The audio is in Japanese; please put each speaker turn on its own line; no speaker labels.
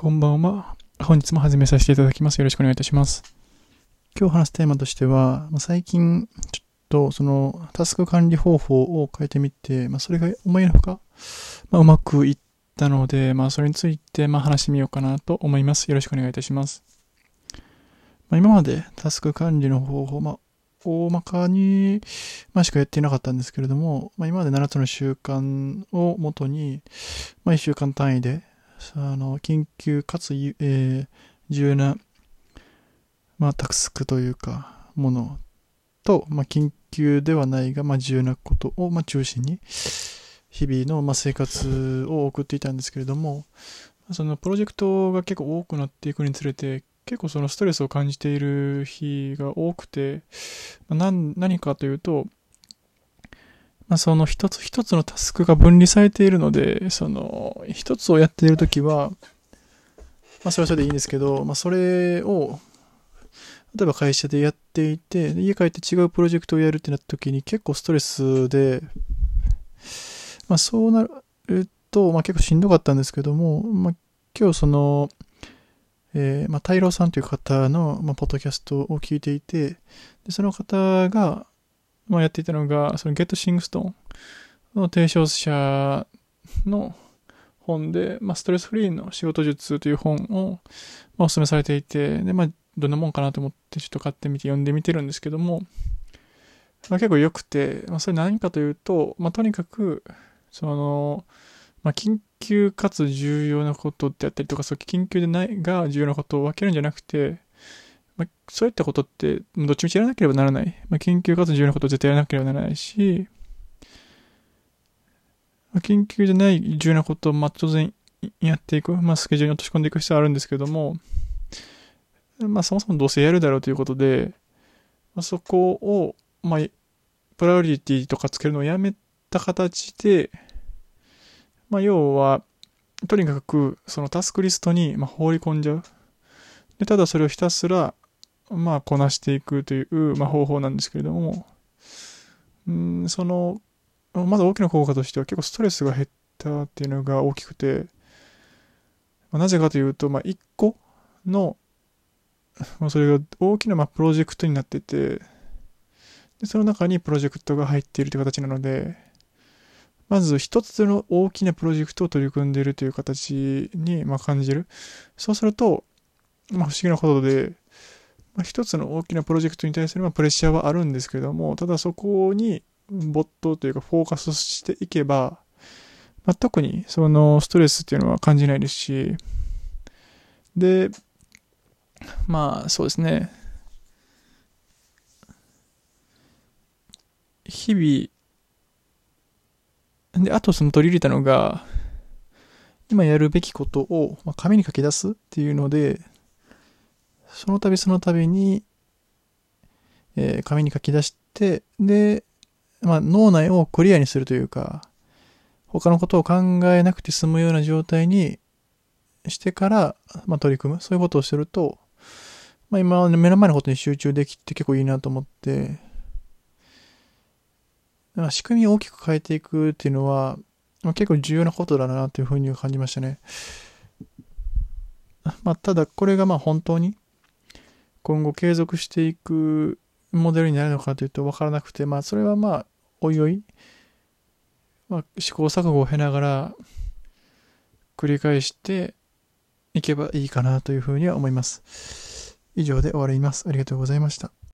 こんばんは。本日も始めさせていただきます。よろしくお願いいたします。今日話すテーマとしては、ま最近、ちょっとそのタスク管理方法を変えてみて、まあ、それが思いのほか、まあ、うまくいったので、まあ、それについてま話してみようかなと思います。よろしくお願いいたします。ま、今までタスク管理の方法、ま、大まかに、まあ、しかやっていなかったんですけれども、まあ、今まで7つの習慣をもとに、まあ、1週間単位で、あの、緊急かつ、えー、重要な、まあ、タスクというか、ものと、まあ、緊急ではないが、まあ、重要なことを、まあ、中心に、日々の、まあ、生活を送っていたんですけれども、そのプロジェクトが結構多くなっていくにつれて、結構そのストレスを感じている日が多くて、まあ、何何かというと、まあ、その一つ一つのタスクが分離されているので、その一つをやっているときは、まあそれはそれでいいんですけど、まあそれを、例えば会社でやっていて、家帰って違うプロジェクトをやるってなったときに結構ストレスで、まあそうなると、まあ結構しんどかったんですけども、まあ今日その、えー、まあ、太郎さんという方の、まあ、ポッドキャストを聞いていて、でその方が、まあ、やっていたのが、そのゲットシングストーンの提唱者の本で、まあ、ストレスフリーの仕事術という本を、まあ、お勧めされていて、で、まあ、どんなもんかなと思ってちょっと買ってみて読んでみてるんですけども、まあ、結構良くて、まあ、それ何かというと、まあ、とにかく、その、まあ、緊急かつ重要なことってあったりとか、そう緊急でないが重要なことを分けるんじゃなくて、まあ、そういったことって、どっちみちやらなければならない。まあ、緊急かつ重要なことを絶対やらなければならないし、まあ、緊急じゃない重要なことを、まあ、当然やっていく。まあ、スケジュールに落とし込んでいく必要はあるんですけども、まあ、そもそもどうせやるだろうということで、まあ、そこを、まあ、プライオリティとかつけるのをやめた形で、まあ、要は、とにかく、そのタスクリストに、ま放り込んじゃう。で、ただそれをひたすら、まあ、こなしていくという、まあ、方法なんですけれども、うん、その、まだ大きな効果としては結構ストレスが減ったっていうのが大きくて、まあ、なぜかというと、まあ、一個の、まあ、それが大きな、まあ、プロジェクトになってて、で、その中にプロジェクトが入っているという形なので、まず一つの大きなプロジェクトを取り組んでいるという形に、まあ感じる。そうすると、まあ、不思議なことで、まあ、一つの大きなプロジェクトに対するプレッシャーはあるんですけども、ただそこに没頭というかフォーカスしていけば、まあ、特にそのストレスっていうのは感じないですし、で、まあそうですね、日々、で、あとその取り入れたのが、今やるべきことを、ま紙に書き出すっていうので、その度その度に、えー、紙に書き出して、で、まあ、脳内をクリアにするというか、他のことを考えなくて済むような状態にしてから、まあ、取り組む。そういうことをすると、まあ、今、目の前のことに集中できて結構いいなと思って、仕組みを大きく変えていくっていうのは、まあ、結構重要なことだなというふうに感じましたね。まあ、ただこれがまあ本当に今後継続していくモデルになるのかというと分からなくて、まあそれはまあおいおい、まあ、試行錯誤を経ながら繰り返していけばいいかなというふうには思います。以上で終わります。ありがとうございました。